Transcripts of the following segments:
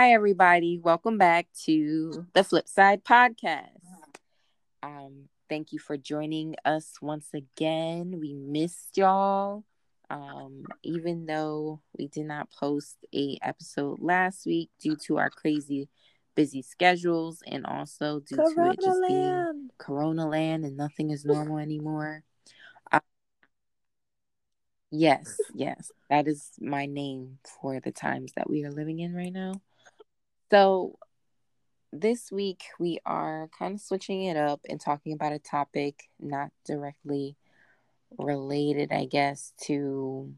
Hi, everybody. Welcome back to the Flip Side Podcast. Um, thank you for joining us once again. We missed y'all. Um, even though we did not post a episode last week due to our crazy busy schedules and also due Corona to it just being. Corona land and nothing is normal anymore. Uh, yes, yes, that is my name for the times that we are living in right now. So, this week we are kind of switching it up and talking about a topic not directly related, I guess, to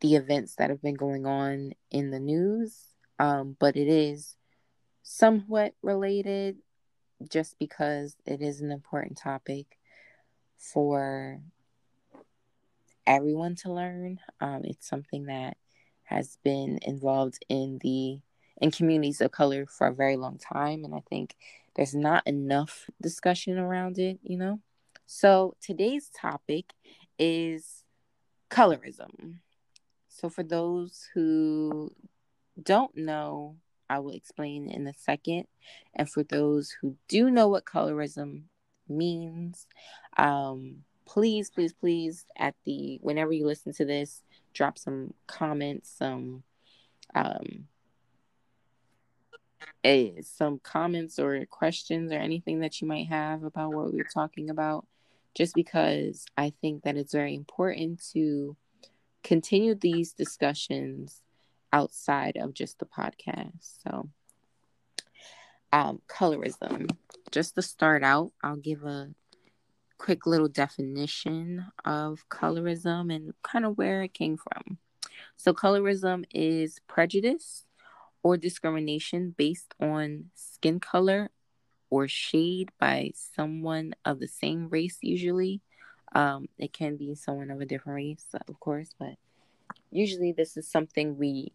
the events that have been going on in the news, um, but it is somewhat related just because it is an important topic for everyone to learn. Um, it's something that has been involved in the in communities of color for a very long time, and I think there's not enough discussion around it. You know, so today's topic is colorism. So for those who don't know, I will explain in a second. And for those who do know what colorism means, um, please, please, please, at the whenever you listen to this, drop some comments, some um, some comments or questions or anything that you might have about what we're talking about. Just because I think that it's very important to continue these discussions outside of just the podcast. So, um, colorism. Just to start out, I'll give a quick little definition of colorism and kind of where it came from. So, colorism is prejudice or discrimination based on skin color or shade by someone of the same race, usually. Um, it can be someone of a different race, of course, but usually this is something we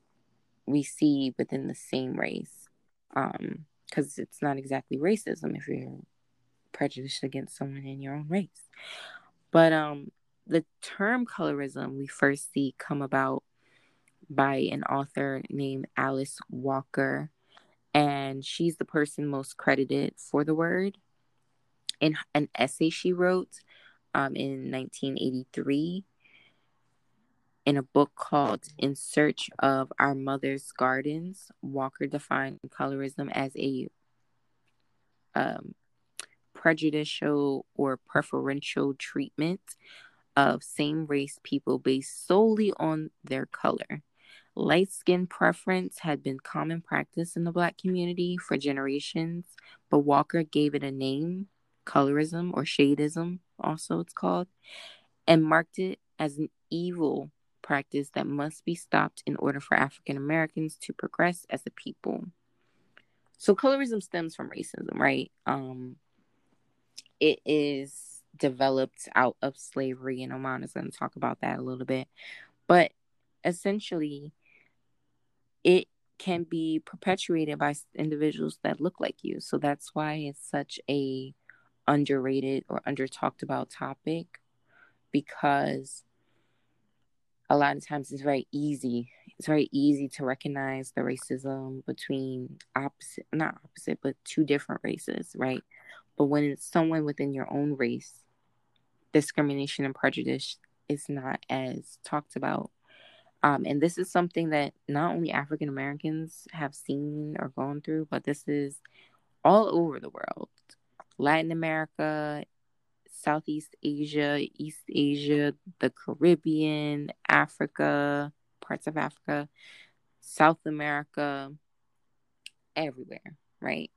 we see within the same race. Um, because it's not exactly racism if you're prejudiced against someone in your own race. But um, the term colorism we first see come about by an author named Alice Walker, and she's the person most credited for the word. In an essay she wrote um, in 1983 in a book called In Search of Our Mother's Gardens, Walker defined colorism as a um, prejudicial or preferential treatment of same race people based solely on their color. Light skin preference had been common practice in the black community for generations, but Walker gave it a name, colorism or shadeism, also it's called, and marked it as an evil practice that must be stopped in order for African Americans to progress as a people. So colorism stems from racism, right? Um, it is developed out of slavery, and Oman is going to talk about that a little bit. But essentially, it can be perpetuated by individuals that look like you. So that's why it's such a underrated or under talked about topic because a lot of times it's very easy. It's very easy to recognize the racism between opposite, not opposite, but two different races, right? But when it's someone within your own race, discrimination and prejudice is not as talked about. Um, and this is something that not only African Americans have seen or gone through, but this is all over the world Latin America, Southeast Asia, East Asia, the Caribbean, Africa, parts of Africa, South America, everywhere, right?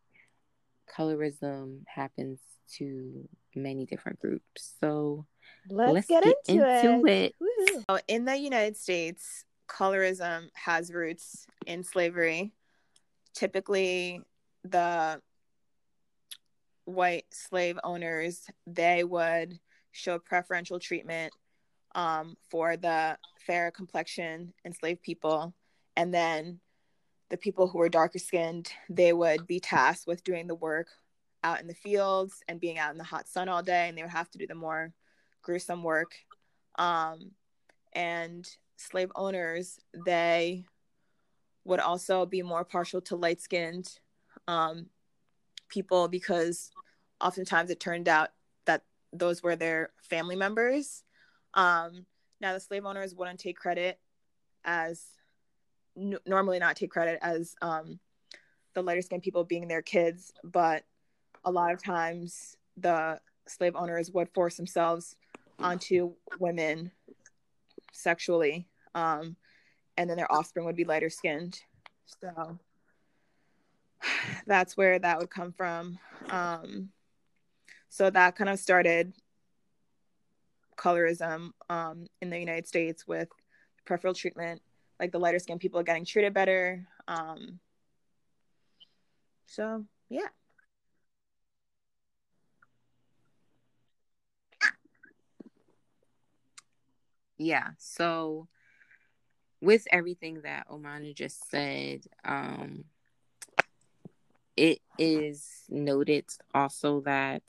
Colorism happens to many different groups. So Let's, let's get, get into, into it. it. So in the United States, colorism has roots in slavery. Typically, the white slave owners they would show preferential treatment um, for the fair complexion enslaved people, and then the people who were darker skinned they would be tasked with doing the work out in the fields and being out in the hot sun all day, and they would have to do the more gruesome work. Um, and slave owners they would also be more partial to light skinned um, people because oftentimes it turned out that those were their family members. Um, now, the slave owners wouldn't take credit as n- normally not take credit as um, the lighter skinned people being their kids, but a lot of times the slave owners would force themselves onto women sexually um, and then their offspring would be lighter skinned. So that's where that would come from. Um, so that kind of started colorism um, in the united states with preferential treatment like the lighter skinned people are getting treated better. Um, so yeah yeah so with everything that Omana just said, um, it is noted also that,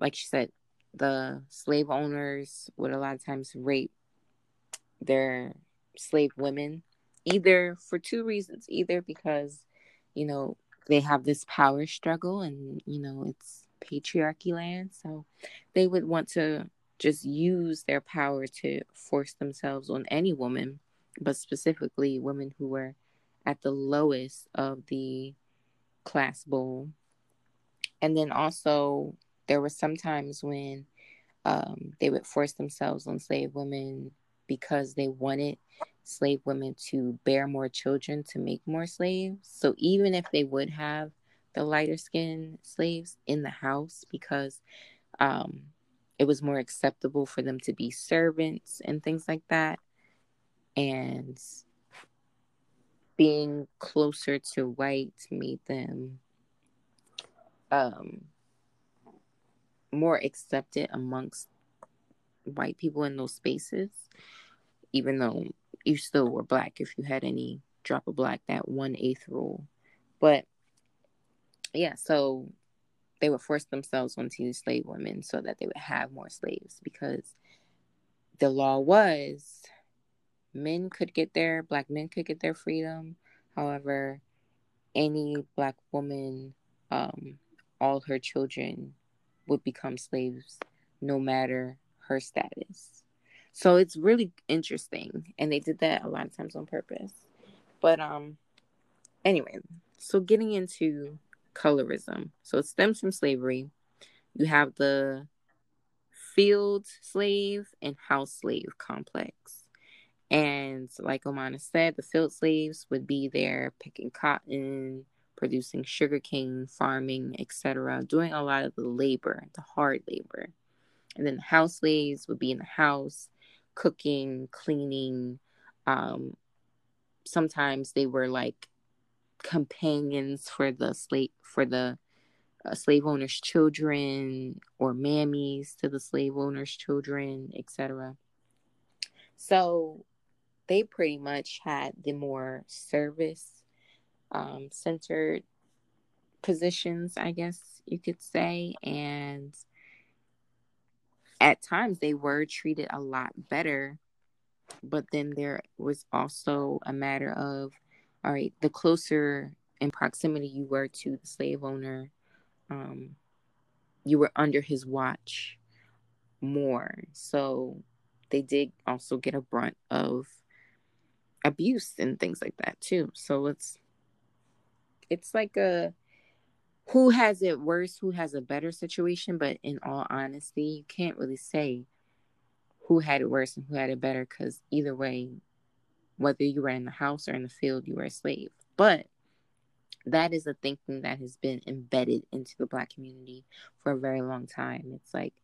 like she said, the slave owners would a lot of times rape their slave women, either for two reasons either because, you know, they have this power struggle and, you know, it's patriarchy land. So they would want to just use their power to force themselves on any woman but specifically women who were at the lowest of the class bowl. And then also, there were some times when um, they would force themselves on slave women because they wanted slave women to bear more children to make more slaves. So even if they would have the lighter skinned slaves in the house because um, it was more acceptable for them to be servants and things like that, and being closer to white made them um, more accepted amongst white people in those spaces, even though you still were black if you had any drop of black, that one eighth rule. But yeah, so they would force themselves onto these slave women so that they would have more slaves because the law was men could get their black men could get their freedom. However, any black woman, um, all her children would become slaves no matter her status. So it's really interesting. And they did that a lot of times on purpose. But um anyway, so getting into colorism. So it stems from slavery. You have the field slave and house slave complex. And like Omana said, the field slaves would be there picking cotton, producing sugarcane, farming, etc., doing a lot of the labor, the hard labor. And then the house slaves would be in the house, cooking, cleaning. Um, sometimes they were like companions for the slave for the uh, slave owners' children or mammies to the slave owners' children, etc. So they pretty much had the more service um, centered positions, I guess you could say. And at times they were treated a lot better. But then there was also a matter of, all right, the closer in proximity you were to the slave owner, um, you were under his watch more. So they did also get a brunt of abuse and things like that too. So it's it's like a who has it worse, who has a better situation, but in all honesty, you can't really say who had it worse and who had it better because either way, whether you were in the house or in the field, you were a slave. But that is a thinking that has been embedded into the black community for a very long time. It's like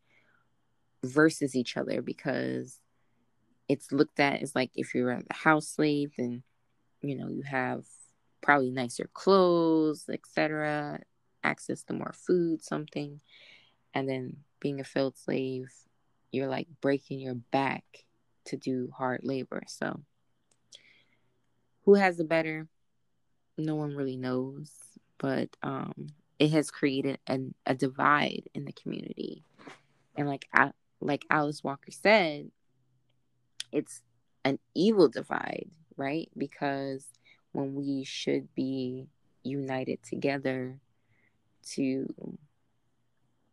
versus each other because it's looked at as like if you're a house slave, then you know you have probably nicer clothes, etc., access to more food, something, and then being a field slave, you're like breaking your back to do hard labor. So, who has the better? No one really knows, but um, it has created an, a divide in the community, and like like Alice Walker said, it's an evil divide, right? Because when we should be united together to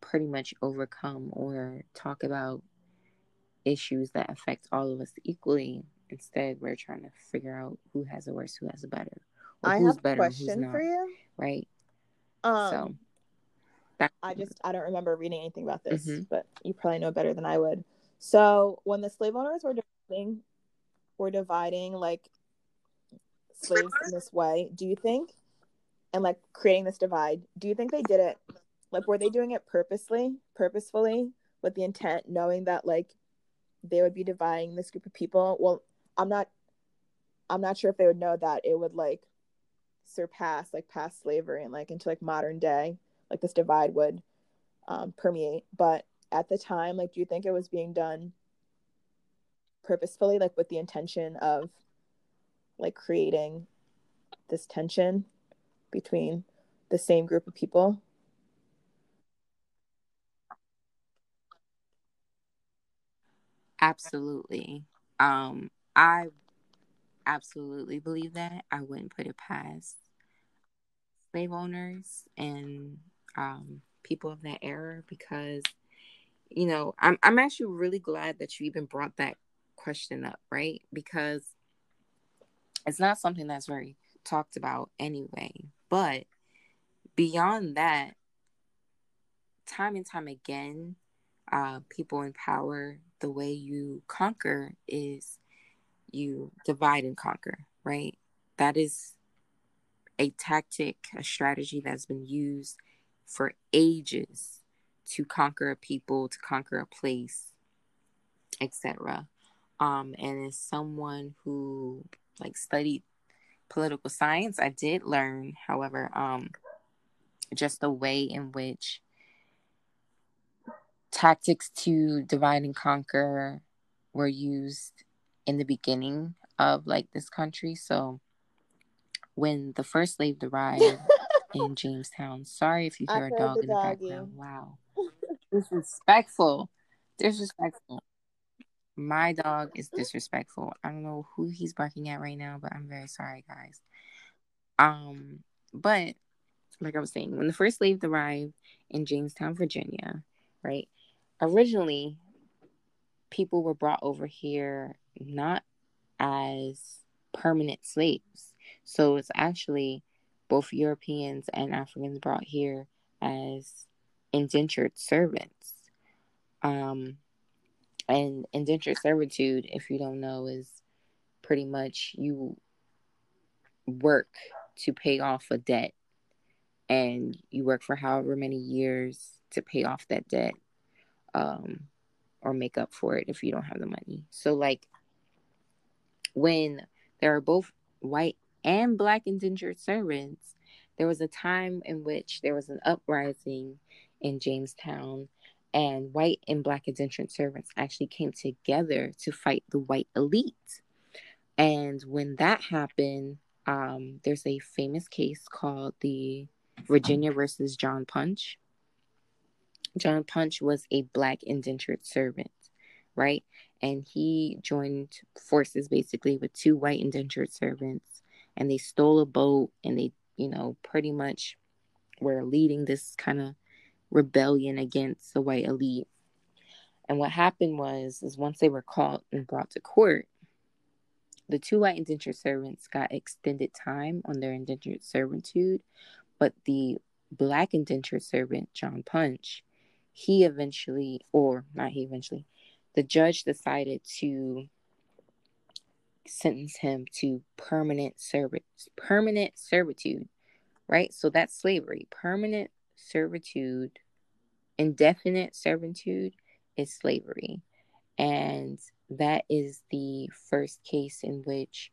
pretty much overcome or talk about issues that affect all of us equally. Instead, we're trying to figure out who has a worse, who has a better, or I who's have better, a question not, for you. Right. Um, so that I just I don't remember reading anything about this, mm-hmm. but you probably know better than I would. So when the slave owners were dividing, were dividing like slaves in this way, do you think, and like creating this divide, do you think they did it? Like, were they doing it purposely, purposefully, with the intent, knowing that like they would be dividing this group of people? Well, I'm not, I'm not sure if they would know that it would like surpass like past slavery and like into like modern day, like this divide would um, permeate. But at the time, like, do you think it was being done purposefully, like with the intention of like creating this tension between the same group of people? Absolutely. Um, I absolutely believe that. I wouldn't put it past slave owners and um, people of that era because, you know, I'm I'm actually really glad that you even brought that question up, right? Because it's not something that's very talked about anyway. But beyond that, time and time again, uh, people in power, the way you conquer is you divide and conquer, right? That is a tactic, a strategy that's been used for ages to conquer a people, to conquer a place, etc. Um, and as someone who like studied political science, I did learn, however, um, just the way in which tactics to divide and conquer were used in the beginning of like this country. So when the first slave arrived in Jamestown, sorry if you hear a dog in the doggy. background. Wow. Disrespectful. Disrespectful. My dog is disrespectful. I don't know who he's barking at right now, but I'm very sorry, guys. Um, but like I was saying, when the first slaves arrived in Jamestown, Virginia, right? Originally, people were brought over here not as permanent slaves. So it's actually both Europeans and Africans brought here as indentured servants. Um, and indentured servitude, if you don't know, is pretty much you work to pay off a debt and you work for however many years to pay off that debt um, or make up for it if you don't have the money. So, like, when there are both white and black indentured servants, there was a time in which there was an uprising in Jamestown and white and black indentured servants actually came together to fight the white elite. And when that happened, um, there's a famous case called the Virginia versus John Punch. John Punch was a black indentured servant, right? And he joined forces basically with two white indentured servants, and they stole a boat and they, you know, pretty much were leading this kind of rebellion against the white elite. And what happened was, is once they were caught and brought to court, the two white indentured servants got extended time on their indentured servitude, but the black indentured servant, John Punch, he eventually, or not he eventually, the judge decided to sentence him to permanent service, permanent servitude, right? So that's slavery. Permanent servitude, indefinite servitude is slavery. And that is the first case in which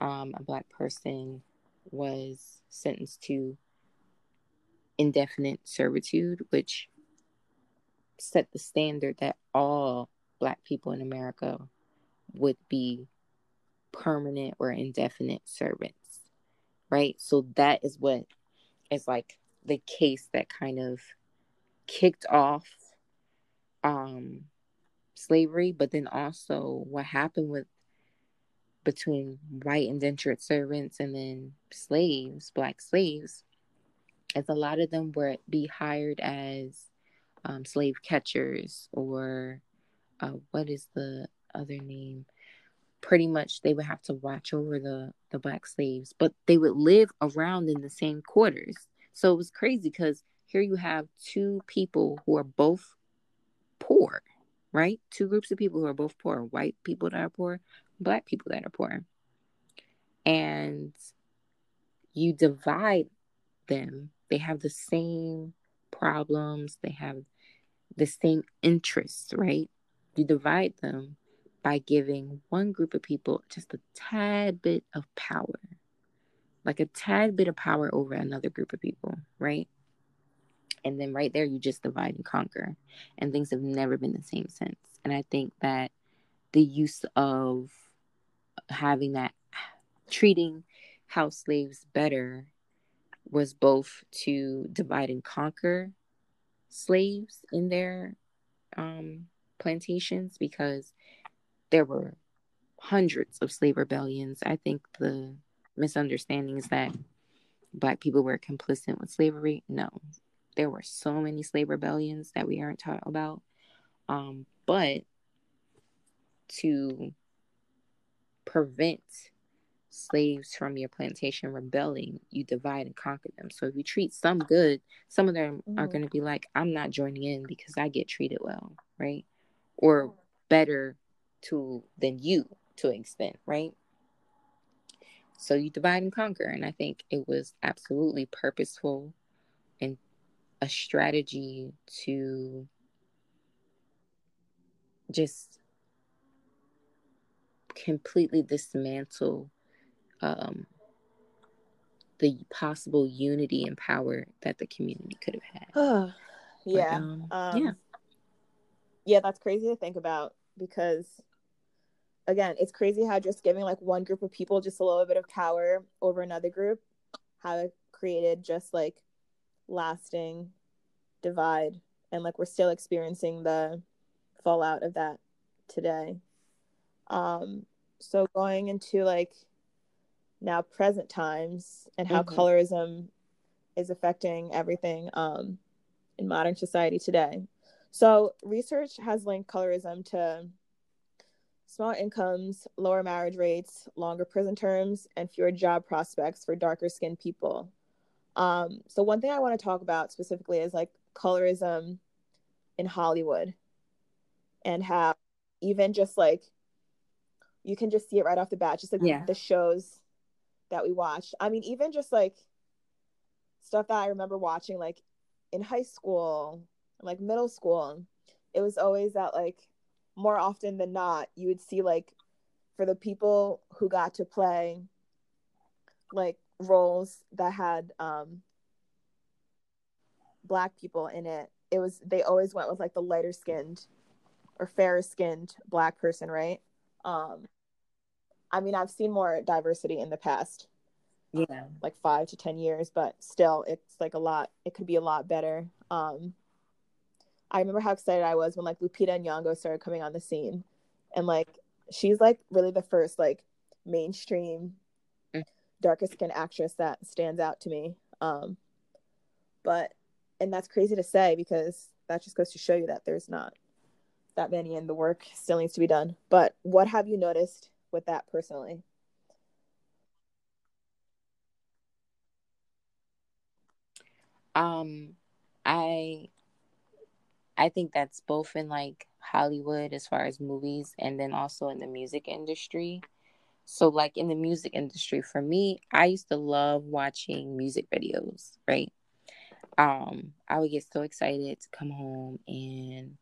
um, a Black person was sentenced to indefinite servitude, which set the standard that all Black people in America would be permanent or indefinite servants, right? So that is what is like the case that kind of kicked off um slavery but then also what happened with between white indentured servants and then slaves, black slaves, as a lot of them were be hired as um, slave catchers or uh, what is the other name? Pretty much, they would have to watch over the the black slaves, but they would live around in the same quarters. So it was crazy because here you have two people who are both poor, right? Two groups of people who are both poor: white people that are poor, black people that are poor, and you divide them. They have the same problems. They have the same interests, right? You divide them by giving one group of people just a tad bit of power, like a tad bit of power over another group of people, right? And then right there, you just divide and conquer. And things have never been the same since. And I think that the use of having that treating house slaves better was both to divide and conquer slaves in their um, plantations because there were hundreds of slave rebellions. I think the misunderstanding is that black people were complicit with slavery. No, there were so many slave rebellions that we aren't taught about. Um, but to prevent slaves from your plantation rebelling, you divide and conquer them. So if you treat some good, some of them mm-hmm. are going to be like, I'm not joining in because I get treated well, right? Or better to than you to an extent, right? So you divide and conquer. And I think it was absolutely purposeful and a strategy to just completely dismantle um, the possible unity and power that the community could have had. yeah. But, um, um, yeah. Yeah, that's crazy to think about because, again, it's crazy how just giving like one group of people just a little bit of power over another group, how it created just like lasting divide. And like we're still experiencing the fallout of that today. Um, so going into like now present times and how mm-hmm. colorism is affecting everything um, in modern society today. So, research has linked colorism to small incomes, lower marriage rates, longer prison terms, and fewer job prospects for darker skinned people. Um, so, one thing I want to talk about specifically is like colorism in Hollywood and how even just like you can just see it right off the bat, just like yeah. the shows that we watched. I mean, even just like stuff that I remember watching like in high school, like middle school, it was always that like more often than not, you would see like for the people who got to play like roles that had um black people in it, it was they always went with like the lighter skinned or fairer skinned black person, right? Um I mean, I've seen more diversity in the past. Yeah. Like five to 10 years, but still, it's like a lot. It could be a lot better. Um, I remember how excited I was when like Lupita Nyong'o started coming on the scene. And like, she's like really the first like mainstream mm. darkest skin actress that stands out to me. Um, but, and that's crazy to say because that just goes to show you that there's not that many and the work still needs to be done. But what have you noticed with that personally. Um, I I think that's both in like Hollywood as far as movies and then also in the music industry. So like in the music industry for me, I used to love watching music videos, right? Um, I would get so excited to come home and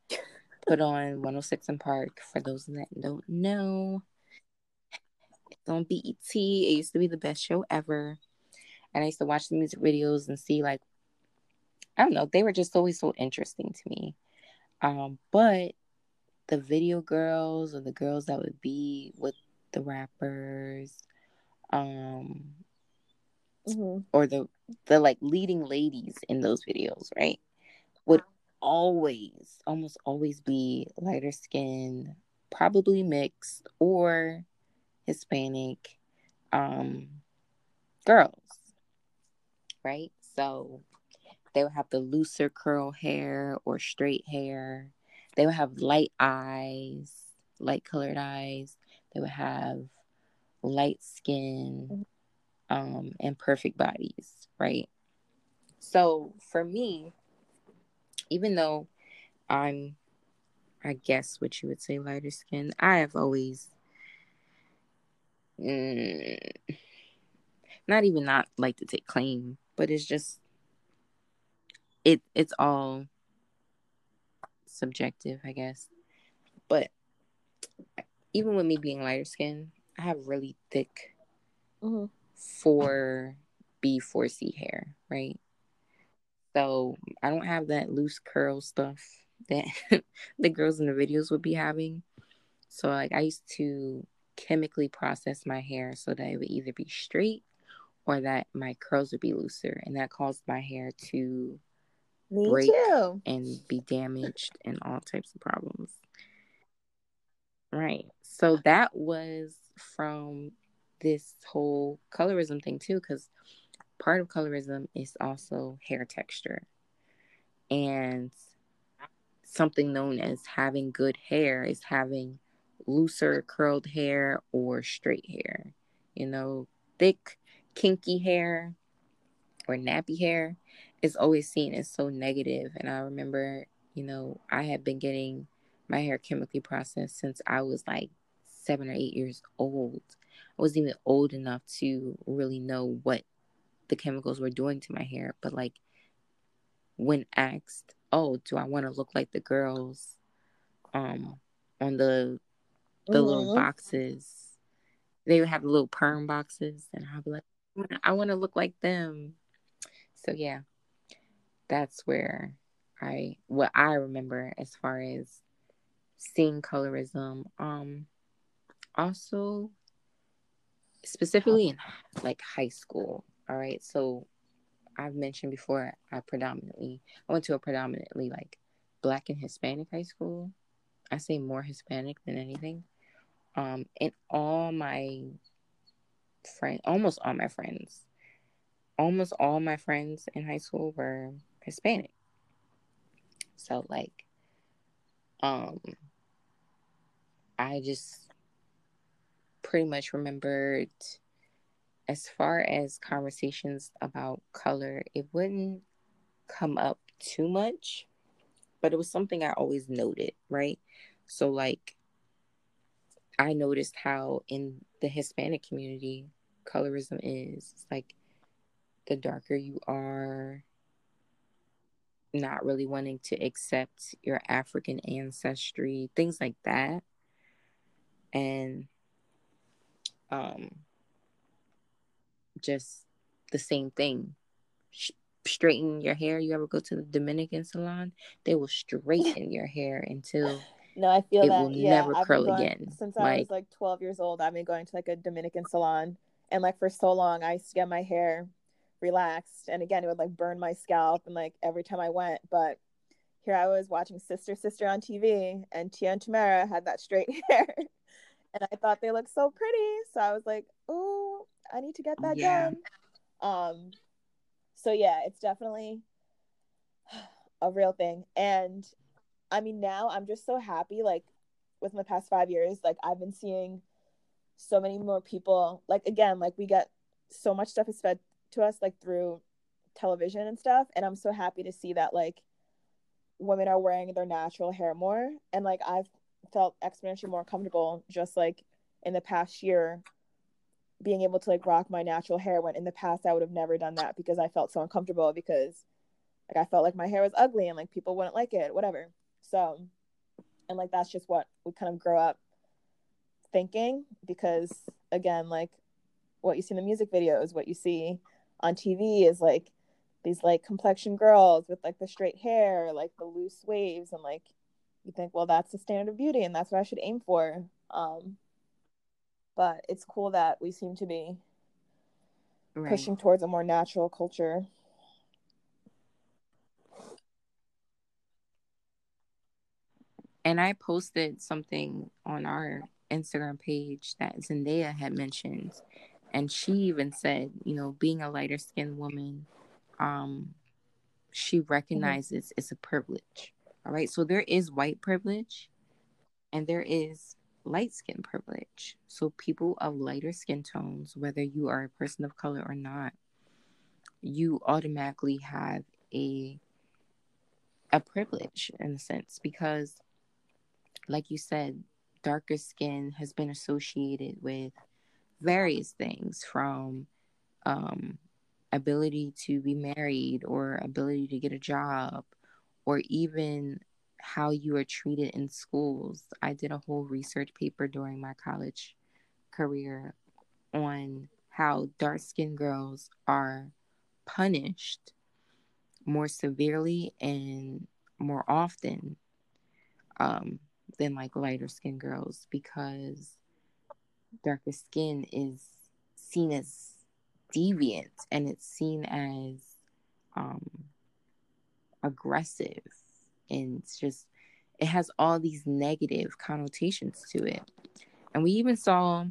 put on 106 & Park for those that don't know It's on BET. It used to be the best show ever. And I used to watch the music videos and see like I don't know, they were just always so interesting to me. Um, but the video girls or the girls that would be with the rappers, um mm-hmm. or the the like leading ladies in those videos, right? Would always, almost always be lighter skin, probably mixed, or Hispanic um, girls, right? So they would have the looser curl hair or straight hair. They would have light eyes, light colored eyes. They would have light skin um, and perfect bodies, right? So for me, even though I'm, I guess what you would say lighter skin, I have always, mm, not even not like to take claim, but it's just, it it's all subjective, I guess. But even with me being lighter skin, I have really thick mm-hmm. 4B4C hair, right? So I don't have that loose curl stuff that the girls in the videos would be having. So like I used to chemically process my hair so that it would either be straight or that my curls would be looser and that caused my hair to Me break too. and be damaged and all types of problems. Right. So that was from this whole colorism thing too cuz part of colorism is also hair texture. And something known as having good hair is having looser curled hair or straight hair. You know, thick, kinky hair or nappy hair is always seen as so negative. And I remember, you know, I had been getting my hair chemically processed since I was like seven or eight years old. I wasn't even old enough to really know what the chemicals were doing to my hair. But like when asked, oh, do I want to look like the girls um on the the mm-hmm. little boxes? They would have the little perm boxes and I'd be like, I want to look like them. So yeah, that's where I what I remember as far as seeing colorism. Um also specifically in like high school all right. So I've mentioned before, I predominantly, I went to a predominantly like black and Hispanic high school. I say more Hispanic than anything. Um, and all my friends, almost all my friends, almost all my friends in high school were Hispanic. So like, um, I just pretty much remembered as far as conversations about color, it wouldn't come up too much, but it was something I always noted, right? So, like, I noticed how in the Hispanic community, colorism is it's like the darker you are, not really wanting to accept your African ancestry, things like that. And um just the same thing. straighten your hair. You ever go to the Dominican salon? They will straighten your hair until no, I feel it that will yeah, never I've curl going, again. Since like, I was like 12 years old, I've been going to like a Dominican salon, and like for so long, I used to get my hair relaxed, and again, it would like burn my scalp, and like every time I went, but here I was watching Sister Sister on TV, and Tia and Tamara had that straight hair, and I thought they looked so pretty, so I was like, oh, I need to get that yeah. done. Um, so yeah, it's definitely a real thing. And I mean, now I'm just so happy. Like with my past five years, like I've been seeing so many more people. Like again, like we get so much stuff is fed to us like through television and stuff, and I'm so happy to see that like women are wearing their natural hair more, and like I've felt exponentially more comfortable just like in the past year being able to like rock my natural hair when in the past I would have never done that because I felt so uncomfortable because like I felt like my hair was ugly and like people wouldn't like it, whatever. So and like that's just what we kind of grow up thinking because again, like what you see in the music videos, what you see on TV is like these like complexion girls with like the straight hair, like the loose waves and like you think, well, that's the standard of beauty and that's what I should aim for. Um but it's cool that we seem to be right. pushing towards a more natural culture. And I posted something on our Instagram page that Zendaya had mentioned, and she even said, you know, being a lighter skinned woman, um, she recognizes mm-hmm. it's a privilege. All right, so there is white privilege, and there is light skin privilege. So people of lighter skin tones, whether you are a person of color or not, you automatically have a a privilege in a sense because like you said darker skin has been associated with various things from um, ability to be married or ability to get a job or even how you are treated in schools. I did a whole research paper during my college career on how dark skinned girls are punished more severely and more often um, than like lighter skinned girls because darker skin is seen as deviant and it's seen as um, aggressive. And it's just it has all these negative connotations to it. And we even saw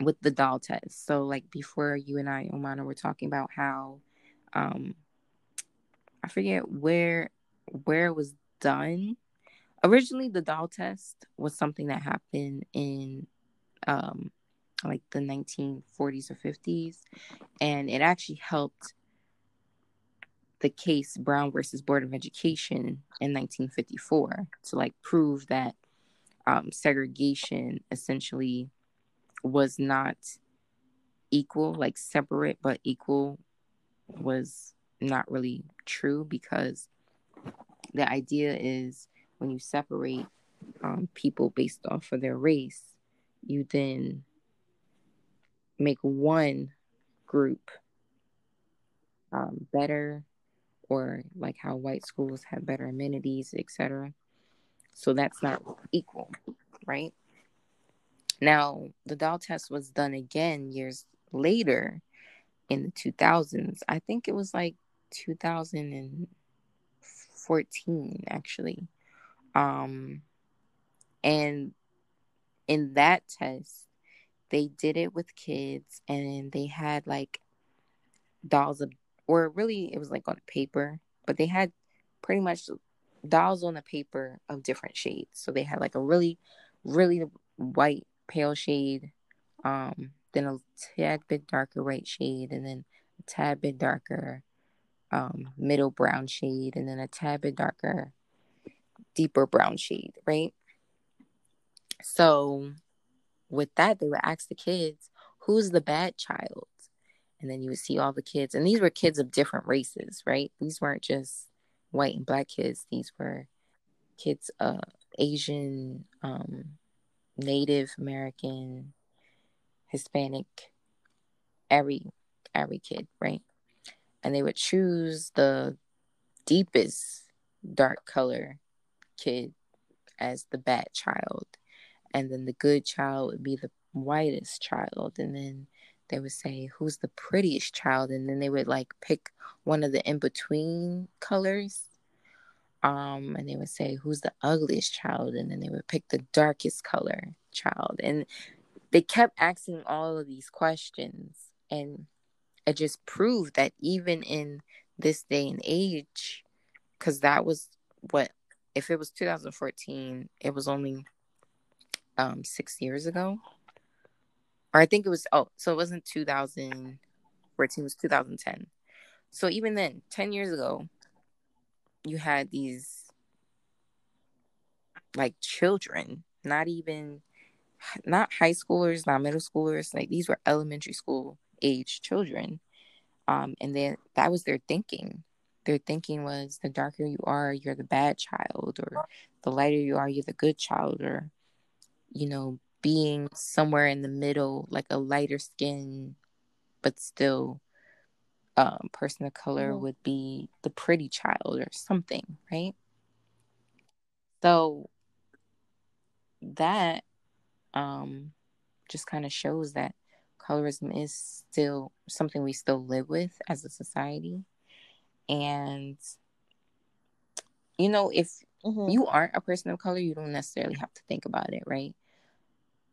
with the doll test. So like before you and i omana were talking about how um i forget where where it was done. Originally the doll test was something that happened in um like the 1940s or 50s and it actually helped the case Brown versus Board of Education in 1954 to like prove that um, segregation essentially was not equal, like separate but equal was not really true because the idea is when you separate um, people based off of their race, you then make one group um, better or like how white schools have better amenities, etc. So that's not equal, right? Now, the doll test was done again years later in the 2000s. I think it was like 2014 actually. Um and in that test they did it with kids and they had like dolls of or really it was like on paper, but they had pretty much dolls on the paper of different shades. So they had like a really, really white pale shade, um, then a tad bit darker white shade, and then a tad bit darker um, middle brown shade, and then a tad bit darker, deeper brown shade, right? So with that, they would ask the kids, who's the bad child? and then you would see all the kids and these were kids of different races right? These weren't just white and black kids. These were kids of asian um native american hispanic every every kid right? And they would choose the deepest dark color kid as the bad child and then the good child would be the whitest child and then they would say who's the prettiest child? And then they would like pick one of the in between colors um and they would say who's the ugliest child? And then they would pick the darkest color child. And they kept asking all of these questions and it just proved that even in this day and age because that was what if it was 2014 it was only um six years ago or I think it was oh, so it wasn't 2014, it was 2010. So even then, 10 years ago, you had these like children, not even not high schoolers, not middle schoolers, like these were elementary school age children. Um, and then that was their thinking. Their thinking was the darker you are, you're the bad child, or the lighter you are, you're the good child, or you know, being somewhere in the middle, like a lighter skin, but still um, person of color mm-hmm. would be the pretty child or something, right? So that um, just kind of shows that colorism is still something we still live with as a society. And, you know, if mm-hmm. you aren't a person of color, you don't necessarily have to think about it, right?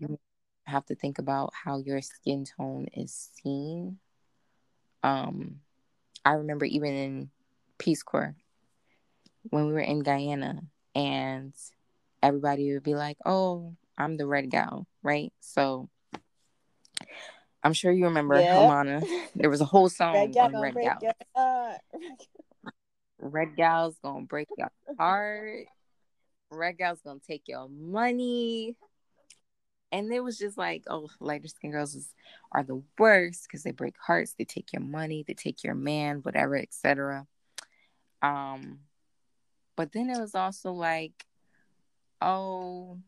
You have to think about how your skin tone is seen. Um, I remember even in Peace Corps when we were in Guyana, and everybody would be like, "Oh, I'm the red gal," right? So I'm sure you remember. Helmana. There was a whole song red gal on Red Gal. Red Gal's gonna break your heart. Red Gal's gonna take your money. And it was just like, oh, lighter skin girls is, are the worst because they break hearts, they take your money, they take your man, whatever, etc. Um, but then it was also like, oh,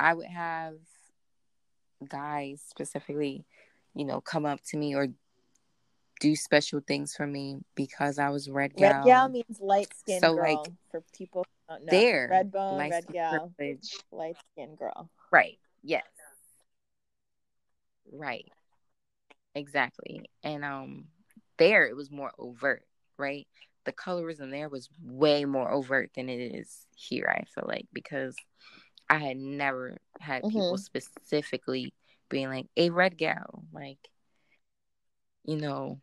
I would have guys specifically, you know, come up to me or do special things for me because I was red gal. Red gal means light skin so, girl like, for people who don't know. There, red bone, red gal, privilege. light skin girl. Right. Yes. Right. Exactly. And um, there it was more overt, right? The colorism there was way more overt than it is here. I feel like because I had never had mm-hmm. people specifically being like a red gal, like you know,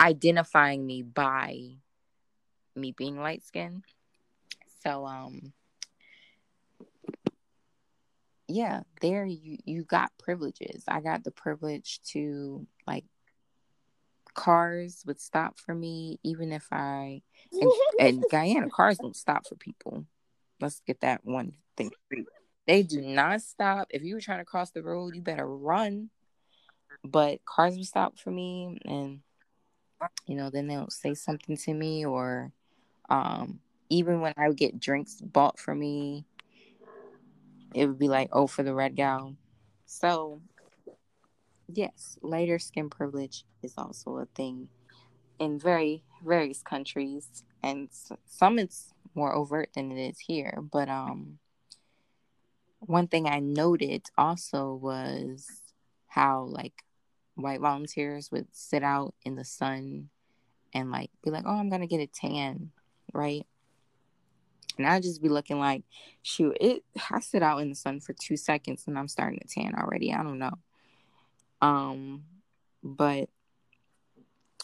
identifying me by me being light skinned. So um yeah, there you you got privileges. I got the privilege to like cars would stop for me even if I and, and Guyana cars don't stop for people. Let's get that one thing. They do not stop. If you were trying to cross the road, you better run. But cars would stop for me and you know, then they'll say something to me or um even when I would get drinks bought for me, it would be like, oh, for the red gal. So yes, lighter skin privilege is also a thing in very various countries and some it's more overt than it is here but um one thing i noted also was how like white volunteers would sit out in the sun and like be like, "Oh, I'm gonna get a tan," right? And I'd just be looking like, shoot, it. I sit out in the sun for two seconds and I'm starting to tan already. I don't know. Um, but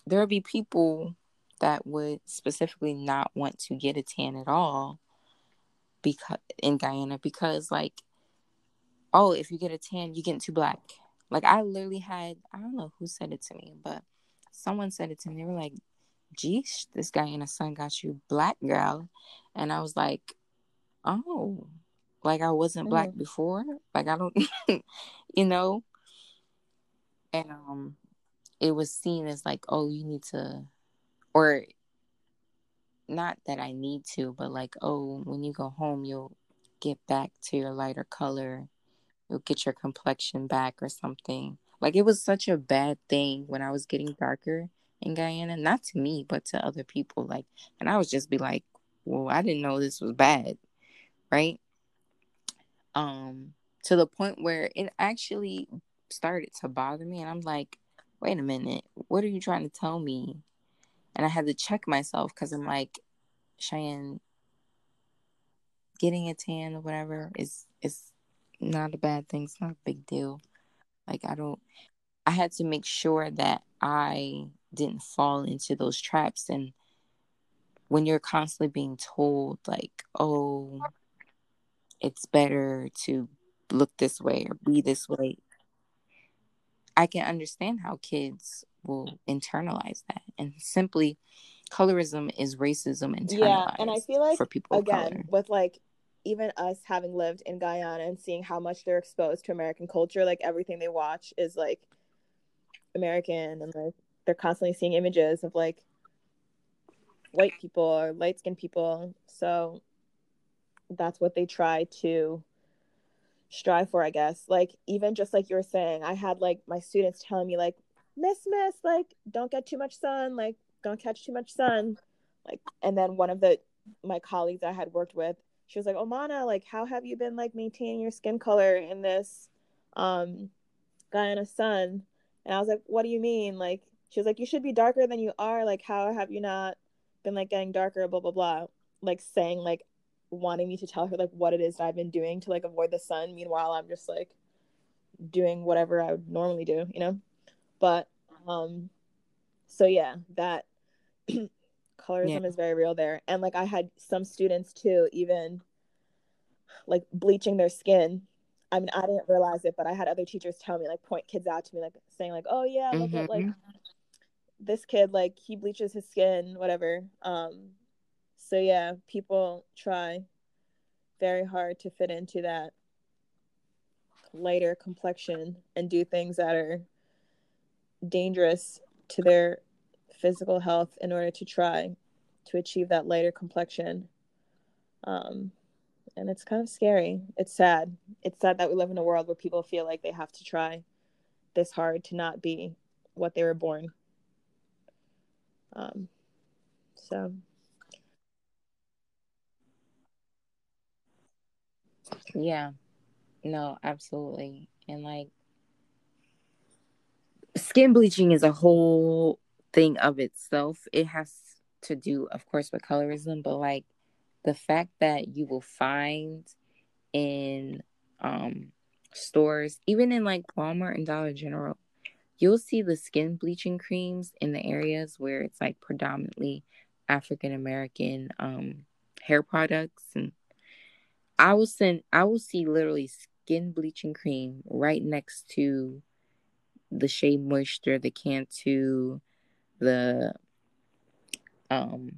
there'll be people that would specifically not want to get a tan at all because in Guyana because like oh if you get a tan you get too black like I literally had I don't know who said it to me, but someone said it to me. They were like, "Geesh, this guy in the sun got you black girl," and I was like, "Oh, like I wasn't black mm-hmm. before. Like I don't, you know." And um, it was seen as like, "Oh, you need to," or not that I need to, but like, "Oh, when you go home, you'll get back to your lighter color." you'll get your complexion back or something. Like it was such a bad thing when I was getting darker in Guyana, not to me, but to other people. Like, and I would just be like, well, I didn't know this was bad, right? Um, to the point where it actually started to bother me, and I'm like, wait a minute, what are you trying to tell me? And I had to check myself because I'm like, Chyanne, getting a tan or whatever is is not a bad thing. It's not a big deal. Like I don't I had to make sure that I didn't fall into those traps and when you're constantly being told like, "Oh, it's better to look this way or be this way." I can understand how kids will internalize that. And simply colorism is racism internalized. Yeah, and I feel like for people again with like even us having lived in Guyana and seeing how much they're exposed to American culture, like everything they watch is like American and like they're constantly seeing images of like white people or light skinned people. So that's what they try to strive for, I guess. Like even just like you were saying, I had like my students telling me like, Miss Miss, like don't get too much sun, like don't catch too much sun. Like and then one of the my colleagues I had worked with she was like, Oh, Omana, like, how have you been like maintaining your skin color in this um Guyana sun? And I was like, What do you mean? Like, she was like, You should be darker than you are. Like, how have you not been like getting darker? Blah blah blah. Like saying like wanting me to tell her like what it is that I've been doing to like avoid the sun. Meanwhile, I'm just like doing whatever I would normally do, you know? But um so yeah, that colorism yeah. is very real there. And like I had some students too, even like bleaching their skin. I mean, I didn't realize it, but I had other teachers tell me, like, point kids out to me, like, saying, like, "Oh yeah, look mm-hmm. at like this kid, like he bleaches his skin, whatever." Um, so yeah, people try very hard to fit into that lighter complexion and do things that are dangerous to their physical health in order to try to achieve that lighter complexion. Um, and it's kind of scary. It's sad. It's sad that we live in a world where people feel like they have to try this hard to not be what they were born. Um, so. Yeah, no, absolutely. And like, skin bleaching is a whole thing of itself. It has to do, of course, with colorism, but like the fact that you will find in um stores, even in like Walmart and Dollar General, you'll see the skin bleaching creams in the areas where it's like predominantly African American um hair products and I will send I will see literally skin bleaching cream right next to the Shea Moisture, the Cantu, the um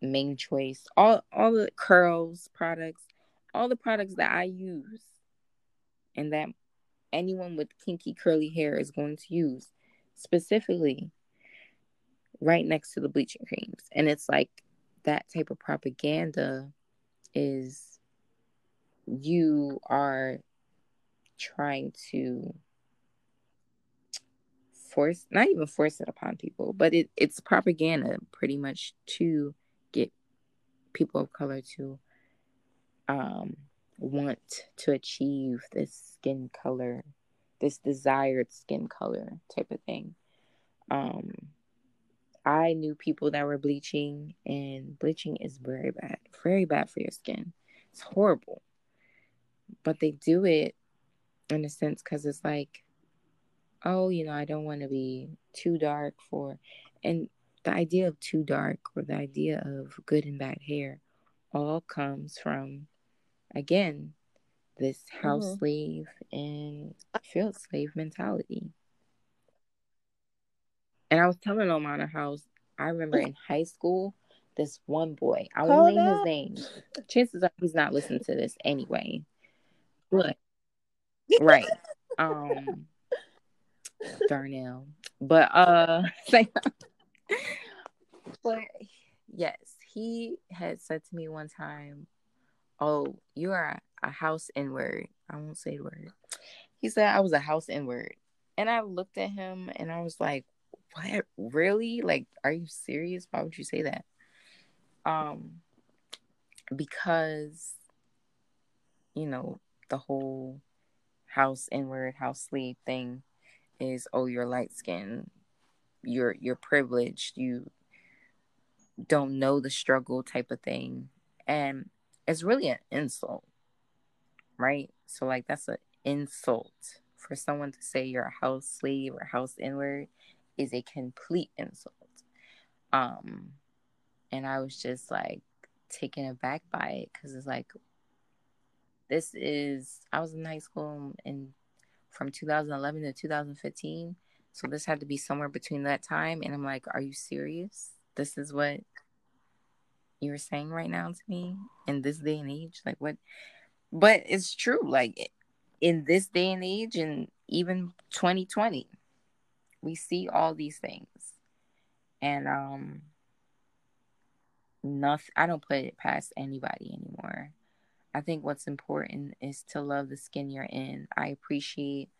Mane Choice, all all the curls products, all the products that I use and that anyone with kinky curly hair is going to use specifically right next to the bleaching creams. And it's like that type of propaganda is you are trying to force not even force it upon people but it, it's propaganda pretty much to get people of color to um, want to achieve this skin color this desired skin color type of thing. Um, i knew people that were bleaching and bleaching is very bad very bad for your skin. It's horrible. But they do it in a sense because it's like oh, you know, I don't want to be too dark for, and the idea of too dark or the idea of good and bad hair all comes from, again, this house mm-hmm. slave and field slave mentality. And I was telling Omana how I remember in high school, this one boy, I won't name his name. Chances are he's not listening to this anyway. But right. Um Darnell. But uh but yes, he had said to me one time, Oh, you are a house N word. I won't say the word. He said I was a house N word. And I looked at him and I was like, What really? Like, are you serious? Why would you say that? Um because you know, the whole house N word, house sleep thing is oh you're light skinned you're you're privileged you don't know the struggle type of thing and it's really an insult right so like that's an insult for someone to say you're a house slave or house N word is a complete insult um and i was just like taken aback by it because it's like this is i was in high school and from 2011 to 2015. So this had to be somewhere between that time. And I'm like, are you serious? This is what you're saying right now to me in this day and age? Like, what? But it's true. Like, in this day and age, and even 2020, we see all these things. And, um, nothing, I don't put it past anybody anymore. I think what's important is to love the skin you're in. I appreciate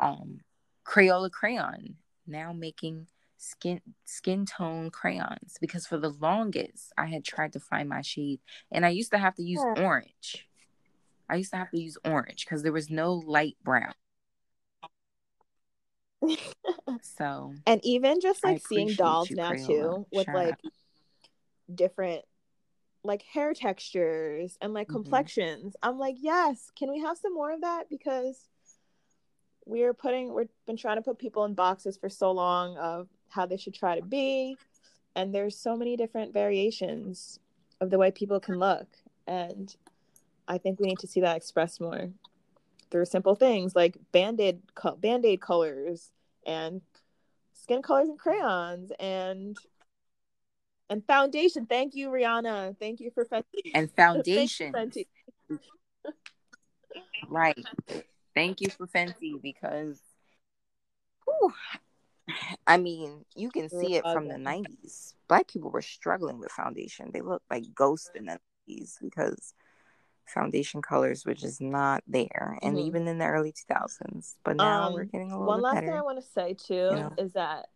um, Crayola crayon now making skin skin tone crayons because for the longest I had tried to find my shade and I used to have to use yeah. orange. I used to have to use orange because there was no light brown. so and even just like seeing dolls now Crayola. too with like different like hair textures and like Mhm. complexions. I'm like, yes, can we have some more of that? Because we're putting we've been trying to put people in boxes for so long of how they should try to be. And there's so many different variations of the way people can look. And I think we need to see that expressed more through simple things like band-aid co- band-aid colors and skin colors and crayons and and foundation. Thank you, Rihanna. Thank you for Fenty. And foundation. Fenty. Right. Thank you for Fenty because whew, I mean, you can see it from the 90s. Black people were struggling with foundation. They looked like ghosts in the 90s because foundation colors were just not there. And Mhm. even in the early 2000s. But now we're Um, getting a little one last better. thing I want to say too you know? is that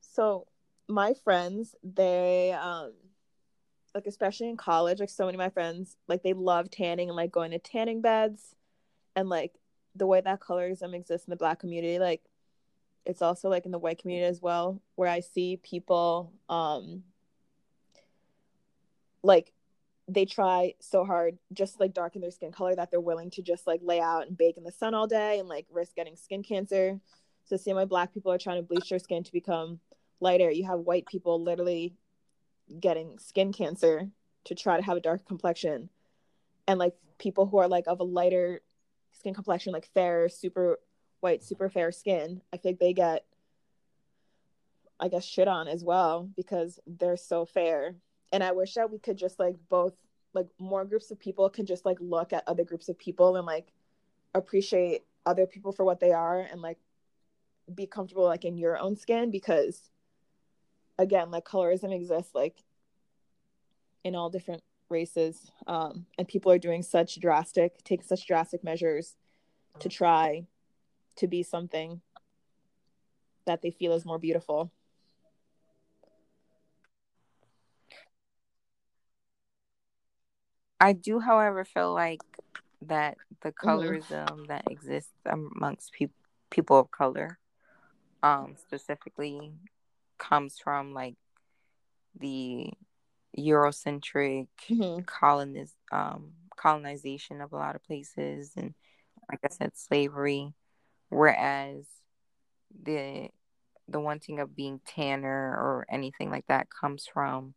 so my friends they um like especially in college like so many of my friends like they love tanning and like going to tanning beds and like the way that colorism exists in the black community like it's also like in the white community as well where i see people um like they try so hard just to, like darken their skin color that they're willing to just like lay out and bake in the sun all day and like risk getting skin cancer. So see my black people are trying to bleach their skin to become lighter. You have white people literally getting skin cancer to try to have a dark complexion. And like people who are like of a lighter skin complexion like fair super white super fair skin i think they get i guess shit on as well because they're so fair. And i wish that we could just like both like more groups of people can just like look at other groups of people and like appreciate other people for what they are and like be comfortable like in your own skin because again like colorism exists like in all different races um and people are doing such drastic taking such drastic measures to try to be something that they feel is more beautiful I do, however, feel like that the Mm-hmm. colorism that exists amongst pe- people of color, um, specifically, comes from like the Eurocentric mm-hmm. coloniz- um, colonization of a lot of places, and like I said, slavery. Whereas the the wanting of being tanner or anything like that comes from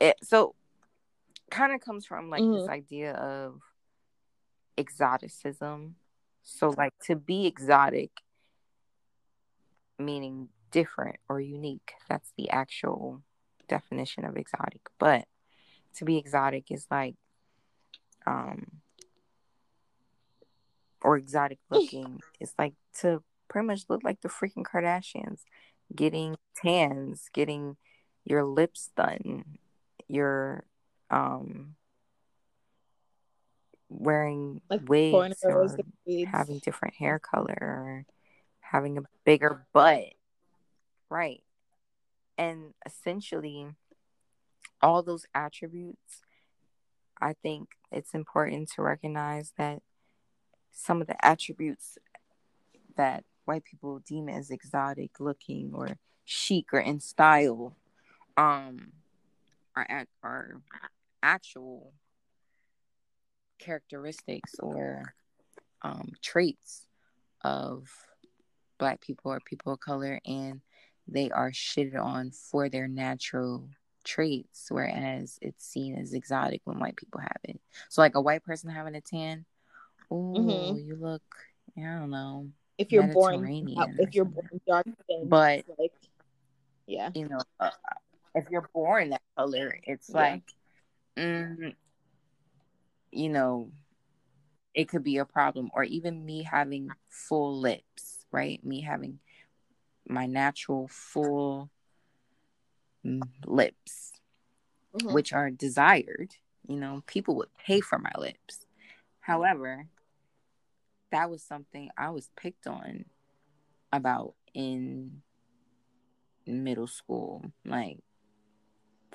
it. So kind of comes from like this Mhm. idea of exoticism. So like to be exotic meaning different or unique. That's the actual definition of exotic. But to be exotic is like um or exotic looking it's like to pretty much look like the freaking Kardashians. Getting tans, getting your lips done, your um wearing like wigs or having different hair color or having a bigger butt. Right. And essentially all those attributes I think it's important to recognize that some of the attributes that white people deem as exotic looking or chic or in style um are are actual characteristics or um traits of black people or people of color and they are shitted on for their natural traits whereas it's seen as exotic when white people have it. So like a white person having a tan oh Mhm. you look i don't know if you're born if you're born dark But- like yeah you know, uh, if you're born that color, it's Yeah. like, mm, you know, it could be a problem. Or even me having full lips, right? Me having my natural full mm, lips, Mhm. which are desired. You know, people would pay for my lips. However, that was something I was picked on about in middle school. Like,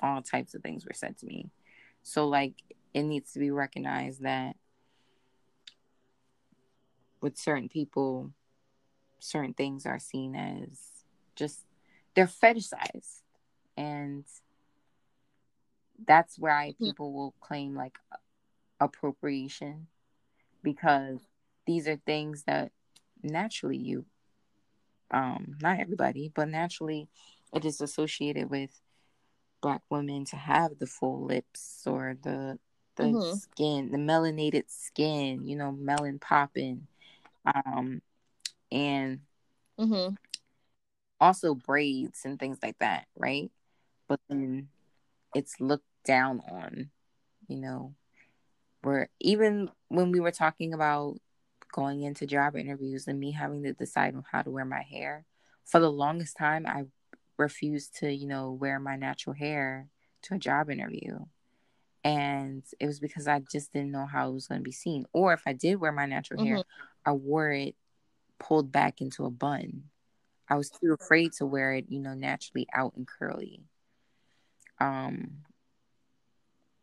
all types of things were said to me. So, like, it needs to be recognized that with certain people, certain things are seen as just they're fetishized. And that's why people will claim like appropriation because these are things that naturally you um not everybody but naturally it is associated with black women to have the full lips or the the mm-hmm. skin the melanated skin you know melon popping um and mm-hmm. also braids and things like that right but then it's looked down on you know where even when we were talking about going into job interviews and me having to decide on how to wear my hair for the longest time i refused to you know wear my natural hair to a job interview. And it was because i just didn't know how it was going to be seen. Or if i did wear my natural mm-hmm. hair i wore it pulled back into a bun. I was too afraid to wear it you know naturally out and curly. Um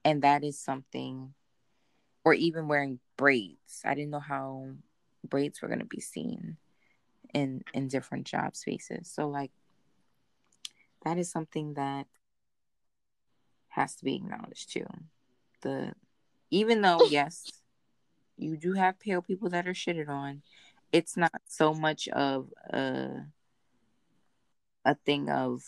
and that is something or even wearing braids. I didn't know how braids were going to be seen in in different job spaces. So like that is something that has to be acknowledged too. The even though yes, you do have pale people that are shitted on, it's not so much of a a thing of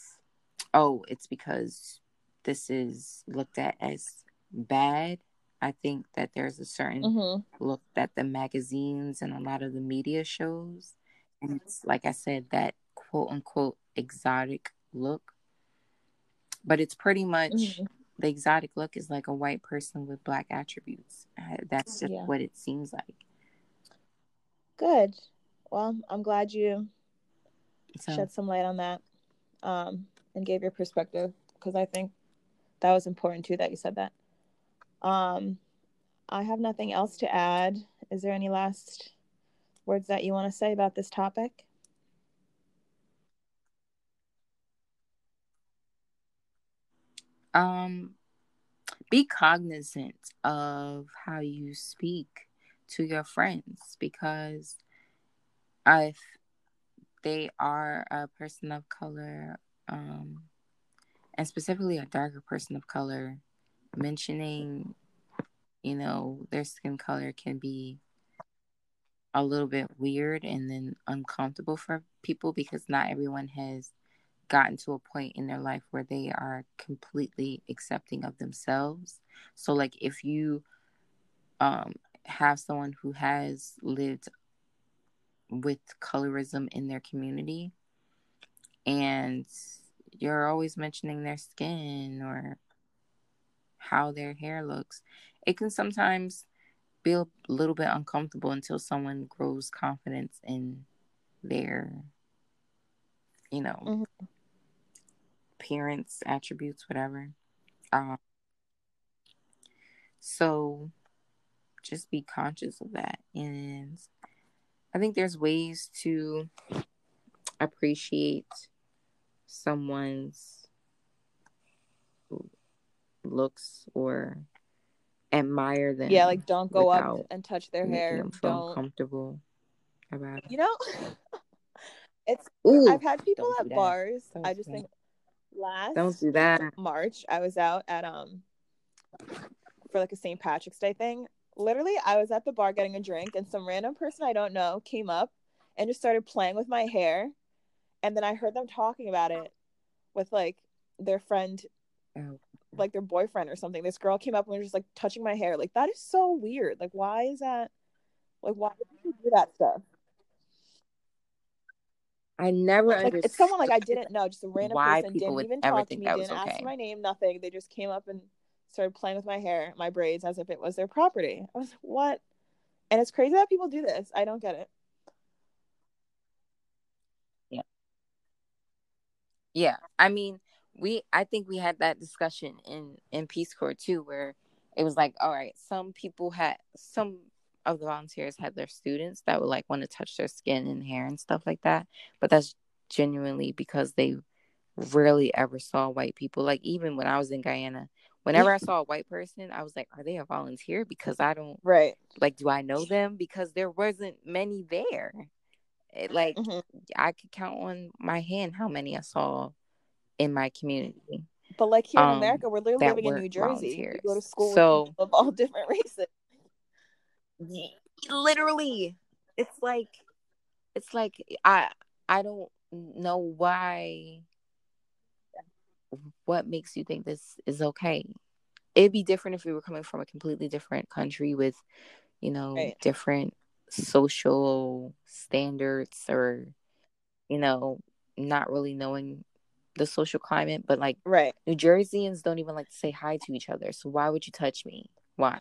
oh, it's because this is looked at as bad I think that there's a certain mm-hmm. look that the magazines and a lot of the media shows. And it's like I said, that quote unquote exotic look. But it's pretty much mm-hmm. the exotic look is like a white person with black attributes. That's just yeah. what it seems like. Good. Well, I'm glad you so, shed some light on that um, and gave your perspective because I think that was important too that you said that. Um, I have nothing else to add. Is there any last words that you want to say about this topic? Um, be cognizant of how you speak to your friends because if they are a person of color, um, and specifically a darker person of color, mentioning, you know, their skin color can be a little bit weird and then uncomfortable for people because not everyone has gotten to a point in their life where they are completely accepting of themselves. So like if you um have someone who has lived with colorism in their community and you're always mentioning their skin or how their hair looks. It can sometimes be a little bit uncomfortable until someone grows confidence in their, you know, mm-hmm. appearance, attributes, whatever. Um, so just be conscious of that. And I think there's ways to appreciate someone's looks or admire them. Yeah, like don't go up and touch their hair. Them feel don't comfortable about it. You know, it's. Ooh, I've had people at bars. Don't I just think last don't do that. March, I was out at um for like a St. Patrick's Day thing. Literally, I was at the bar getting a drink, and some random person I don't know came up and just started playing with my hair, and then I heard them talking about it with like their friend oh like their boyfriend or something. This girl came up and was just like touching my hair. Like that is so weird. Like why is that? Like why do you do that stuff? I never like, It's someone like I didn't know, just a random person didn't even talk to me, didn't okay. ask my name, nothing. They just came up and started playing with my hair, my braids, as if it was their property. I was like, what? And it's crazy that people do this. I don't get it. Yeah. Yeah. I mean, we I think we had that discussion in in Peace Corps too, where it was like, all right, some people had some of the volunteers had their students that would like want to touch their skin and hair and stuff like that, but that's genuinely because they rarely ever saw white people. Like even when I was in Guyana, whenever I saw a white person, I was like, are they a volunteer? Because I don't right. Like, do I know them? Because there wasn't many there. It, like mm-hmm. I could count on my hand how many I saw in my community. But like here in Um, America, we're literally living in New Jersey. We go to school So- of all different races. literally it's like it's like i i don't know why what makes you think this is okay it'd be different if we were coming from a completely different country with you know Right. different social standards or you know not really knowing the social climate but like Right. New Jerseyans don't even like to say hi to each other. So why would you touch me? Why?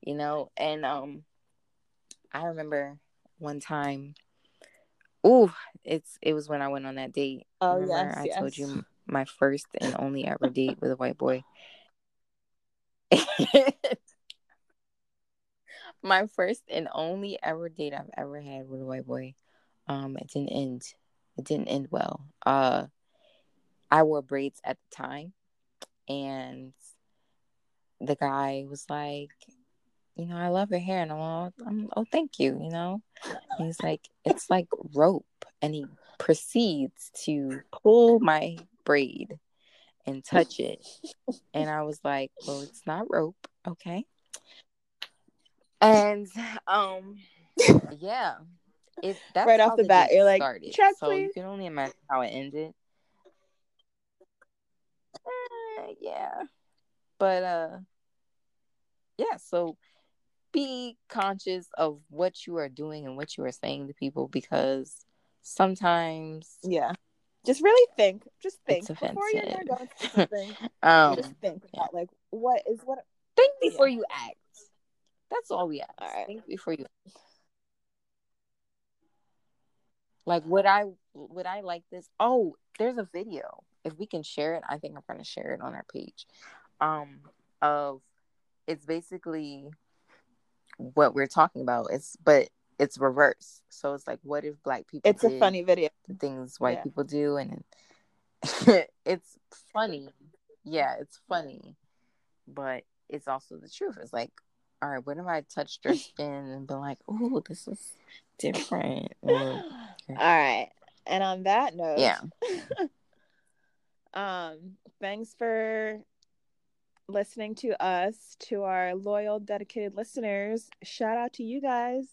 You know, and um I remember one time Ooh, it's it was when I went on that date. Oh remember yes, I told you my first and only ever date with a white boy. my first and only ever date I've ever had with a white boy. Um, it didn't end. It didn't end well. Uh, I wore braids at the time, and the guy was like, "You know, I love your hair," and I'm all, I'm, "Oh, thank you." You know, and he's like, "It's like rope," and he proceeds to pull my braid and touch it, and I was like, "Well, it's not rope, okay." And um, yeah, it that's Right off the bat, you're like, started. "Check, so you can only imagine how it ended. Yeah, but uh, yeah. So be conscious of what you are doing and what you are saying to people because sometimes Yeah. Just really think. Just think before you're gonna go into offensive. something. um just think yeah. about like what is what. think before you act. That's all we ask. All right. Think before you. Like, would I would I like this? Oh, there's a video. If we can share it, I think I'm gonna share it on our page. Um, of it's basically what we're talking about. It's but it's reverse. So it's like, what if black people? It's a funny video. the things white Yeah. people do, and it's funny. Yeah, it's funny, but it's also the truth. It's like, all right, what if I touched your skin and been like, oh, this is different? All right. And on that note, yeah, um, thanks for listening to us, to our loyal, dedicated listeners. Shout out to you guys.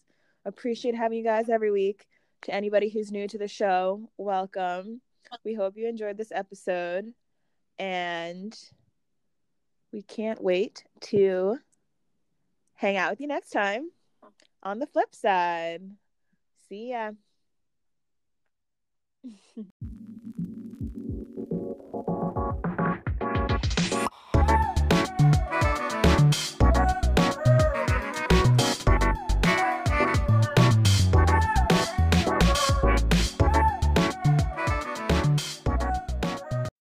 Appreciate having you guys every week. To anybody who's new to the show, welcome. We hope you enjoyed this episode. And we can't wait to hang out with you next time on the flip side. See ya. Thank you.